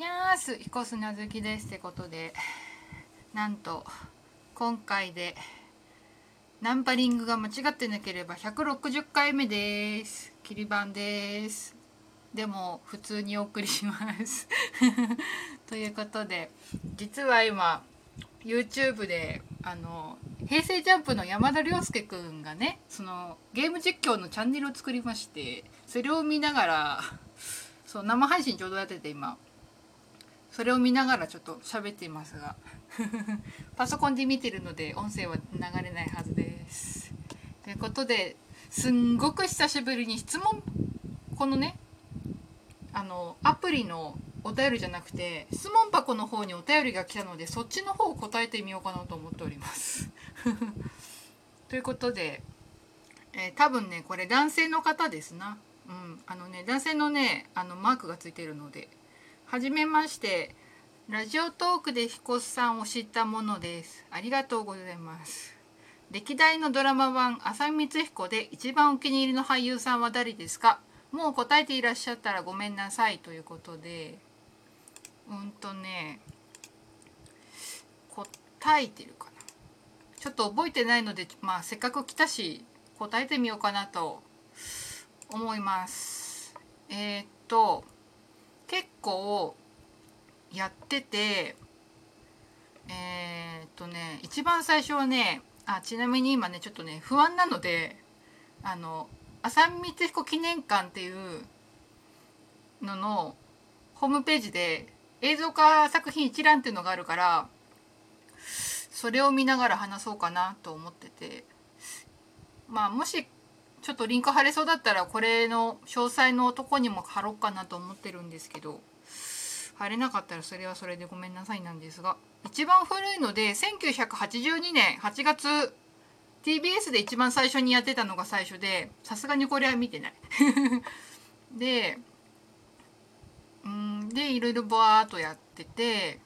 にゃーす彦砂好きですってことでなんと今回でナンパリングが間違ってなければ160回目です。切り番です。でも普通にお送りします。ということで実は今 YouTube であの平成ジャンプの山田涼介くんがねそのゲーム実況のチャンネルを作りましてそれを見ながらそう生配信ちょうどやってて今。それを見ながらちょっと喋っていますが。パソコンで見てるので音声は流れないはずです。ということですんごく久しぶりに質問このねあのアプリのお便りじゃなくて質問箱の方にお便りが来たのでそっちの方を答えてみようかなと思っております。ということで、えー、多分ねこれ男性の方ですな。うん、あのね男性のねあのマークがついてるので「はじめまして。ラジオトークで彦さんを知ったものです。ありがとうございます」歴代のドラマ版浅見光彦で一番お気に入りの俳優さんは誰ですか？もう答えていらっしゃったらごめんなさい。ということで。うんとね。答えてるかな。ちょっと覚えてないのでまあせっかく来たし答えてみようかなと思います。えー、っと。結構やっててえー、っとね一番最初はねあちなみに今ねちょっとね不安なのであの浅見光彦記念館っていうののホームページで映像化作品一覧っていうのがあるからそれを見ながら話そうかなと思ってて。まあもしちょっとリンク貼れそうだったらこれの詳細のとこにも貼ろうかなと思ってるんですけど貼れなかったらそれはそれでごめんなさいなんですが一番古いので1982年8月 TBS で一番最初にやってたのが最初でさすがにこれは見てない。でうんでいろいろバーっとやってて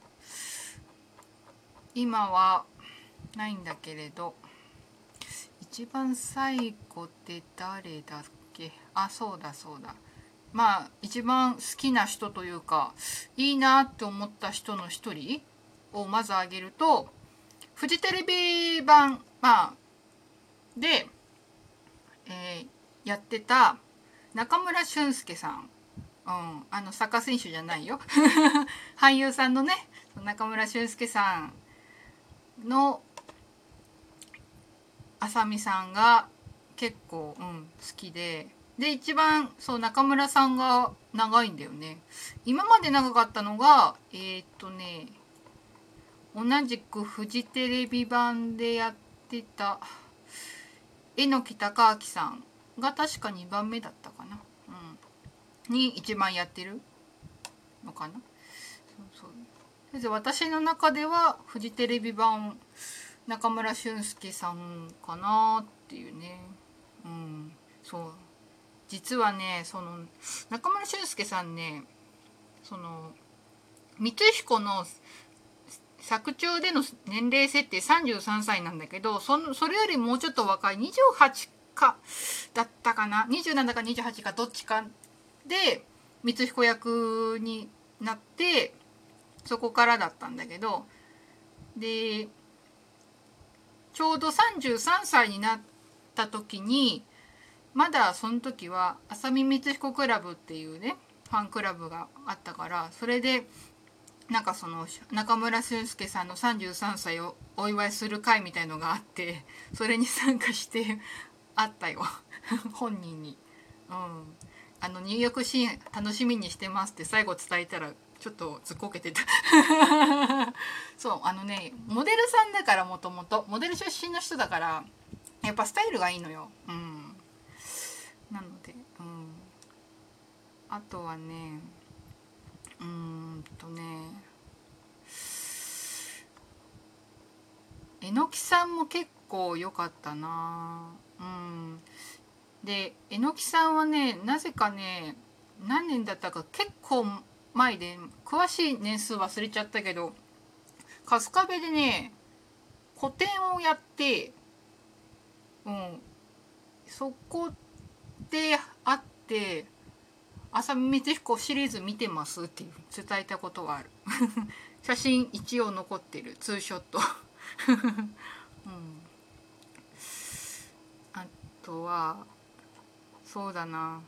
今はないんだけれど一番最後って誰だっけ？あそうだそうだ。まあ一番好きな人というかいいなって思った人の一人をまず挙げるとフジテレビ版まあで、えー、やってた中村俊輔さん。うん、あのサッカー選手じゃないよ。俳優さんのね中村俊輔さんの浅見さんが結構、うん、好きで。で一番そう中村さんが長いんだよね。今まで長かったのがえー、っとね同じくフジテレビ版でやってた榎木隆明さんが確か2番目だったかな。うん。に一番やってる？のかな？そうそう。で私の中ではフジテレビ版中村俊輔さんかなっていうね。うん。そう。実はねその中村俊輔さんねその光彦の作中での年齢設定33歳なんだけどそのそれよりもうちょっと若い28かだったかな。27か28かどっちかで光彦役になってそこからだったんだけど。でちょうど33歳になった時にまだその時は浅見光彦クラブっていうねファンクラブがあったからそれでなんかその中村俊輔さんの33歳をお祝いする会みたいのがあってそれに参加してあったよ。本人に。うん。あの入浴シーン楽しみにしてますって最後伝えたらちょっとずっこけてた。そうあのねモデルさんだからもともとモデル出身の人だからやっぱスタイルがいいのよ。うん。なのでうん。あとはねうんとねえのきさんも結構良かったな。うん。で榎木さんはねなぜかね何年だったか結構前で詳しい年数忘れちゃったけど春日部でね個展をやってうん。そこで会って浅見光彦シリーズ見てますっていう伝えたことがある。写真一応残ってるツーショット。うん。あとはそうだな。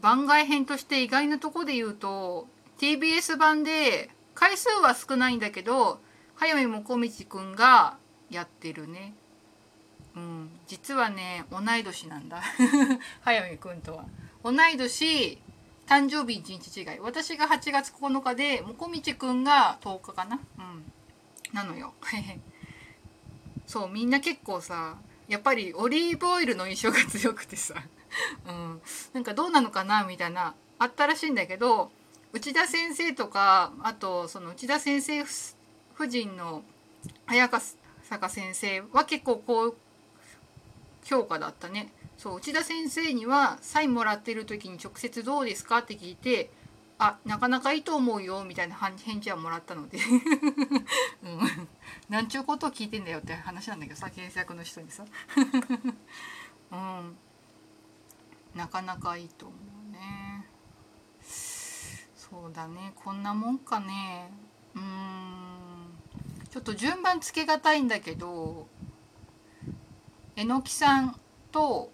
番外編として意外なとこで言うと TBS 版で回数は少ないんだけど早見もこみちくんがやってるね。うん。実はね同い年なんだ。早見くんとは。同い年誕生日1日違い。私が8月9日でもこみちくんが10日かな。うん。なのよ。そうみんな結構さやっぱりオリーブオイルの印象が強くてさ、うん、なんかどうなのかなみたいなあったらしいんだけど内田先生とかあとその内田先生夫人の早坂先生は結構高評価だったね。そう内田先生にはサインもらってる時に直接どうですかって聞いてあなかなかいいと思うよみたいな返事はもらったので。うん、なんちゅうことを聞いてんだよって話なんだけどさ検索の人にさ。うん。なかなかいいと思うね。そうだね。こんなもんかね。うん。ちょっと順番つけがたいんだけどえのきさんと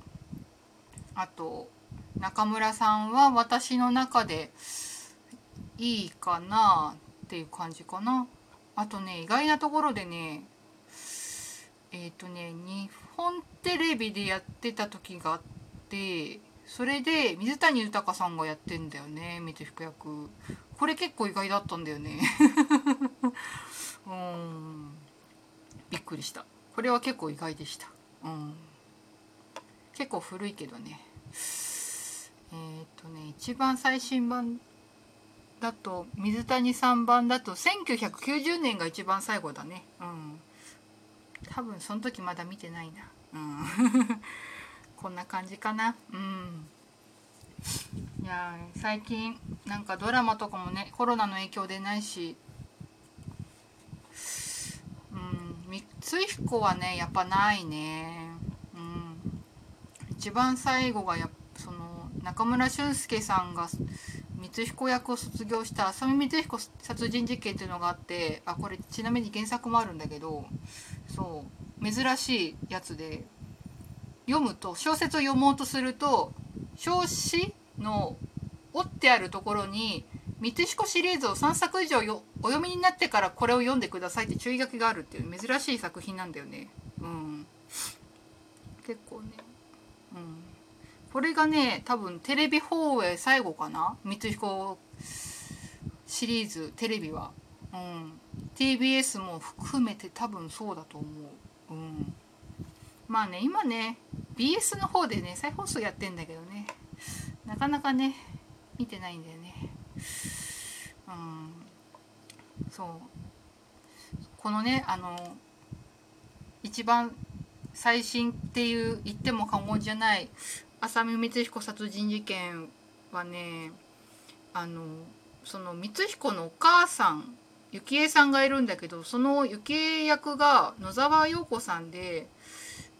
あと中村さんは私の中でいいかなっていう感じかな。あとね意外なところでねえっ、ー、とね日本テレビでやってた時があってそれで水谷豊さんがやってんだよね水彦役これ結構意外だったんだよね。うん。びっくりした。これは結構意外でした。うん。結構古いけどね。えっ、とね一番最新版だと水谷さん版だと1990年が一番最後だね。うん。多分その時まだ見てないな。うん。こんな感じかな。うん。いや最近なんかドラマとかもねコロナの影響でないし。うん。光彦はねやっぱないね。うん。一番最後がやその中村俊輔さんが光彦役を卒業した浅見光彦殺人事件っていうのがあってあこれちなみに原作もあるんだけどそう。珍しいやつで。読むと小説を読もうとすると表紙の折ってあるところに光彦シリーズを3作以上よお読みになってからこれを読んでくださいって注意書きがあるっていう珍しい作品なんだよね。うん、結構ね、うん、これがね多分テレビ放映最後かな？光彦シリーズテレビは、うん、TBS も含めて多分そうだと思う、うん、まあね今ね BS の方でね再放送やってんだけどね。なかなかね見てないんだよね。うん。そう。このねあの一番最新っていう言っても過言じゃない浅見光彦殺人事件はねあのその光彦のお母さん幸恵さんがいるんだけどその幸恵役が野沢陽子さんで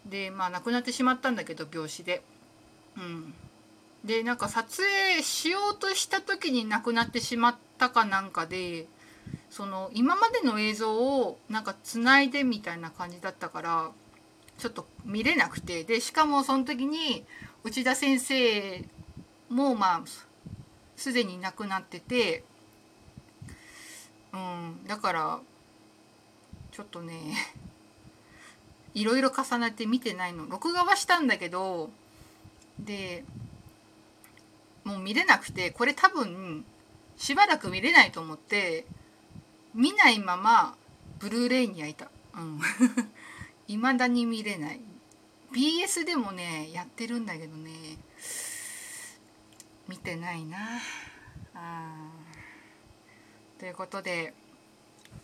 でまあ亡くなってしまったんだけど病死で。うん、でなんか撮影しようとした時に亡くなってしまったかなんかでその今までの映像をなんかつないでみたいな感じだったからちょっと見れなくて。でしかもその時に内田先生もまあすでに亡くなってて、うん、だからちょっとねいろいろ重ねて見てないの。録画はしたんだけどでもう見れなくてこれ多分しばらく見れないと思って見ないままブルーレイに焼いた。うん。未だに見れない。BS でもねやってるんだけどね見てないな。あということで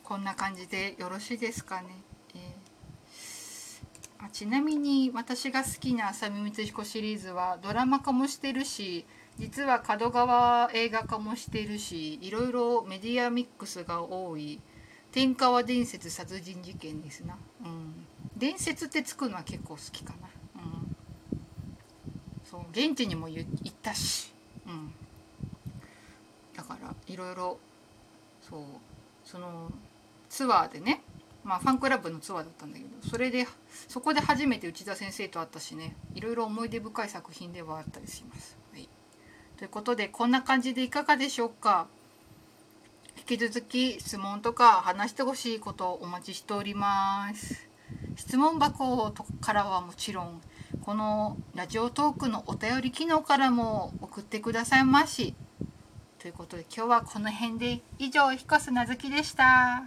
こんな感じでよろしいですかね、ちなみに私が好きな浅見光彦シリーズはドラマ化もしてるし実は角川映画化もしてるしいろいろメディアミックスが多い天川伝説殺人事件ですな。うん伝説ってつくのは結構好きかな。うん、そう現地にも行ったし、うんだからいろいろそうそのツアーでねまあファンクラブのツアーだったんだけどそれでそこで初めて内田先生と会ったしねいろいろ思い出深い作品ではあったりします。はい、ということでこんな感じでいかがでしょうか？引き続き質問とか話してほしいことをお待ちしております。質問箱からはもちろんこのラジオトークのお便り機能からも送ってくださいまし。ということで今日はこの辺で以上彦須なずきでした。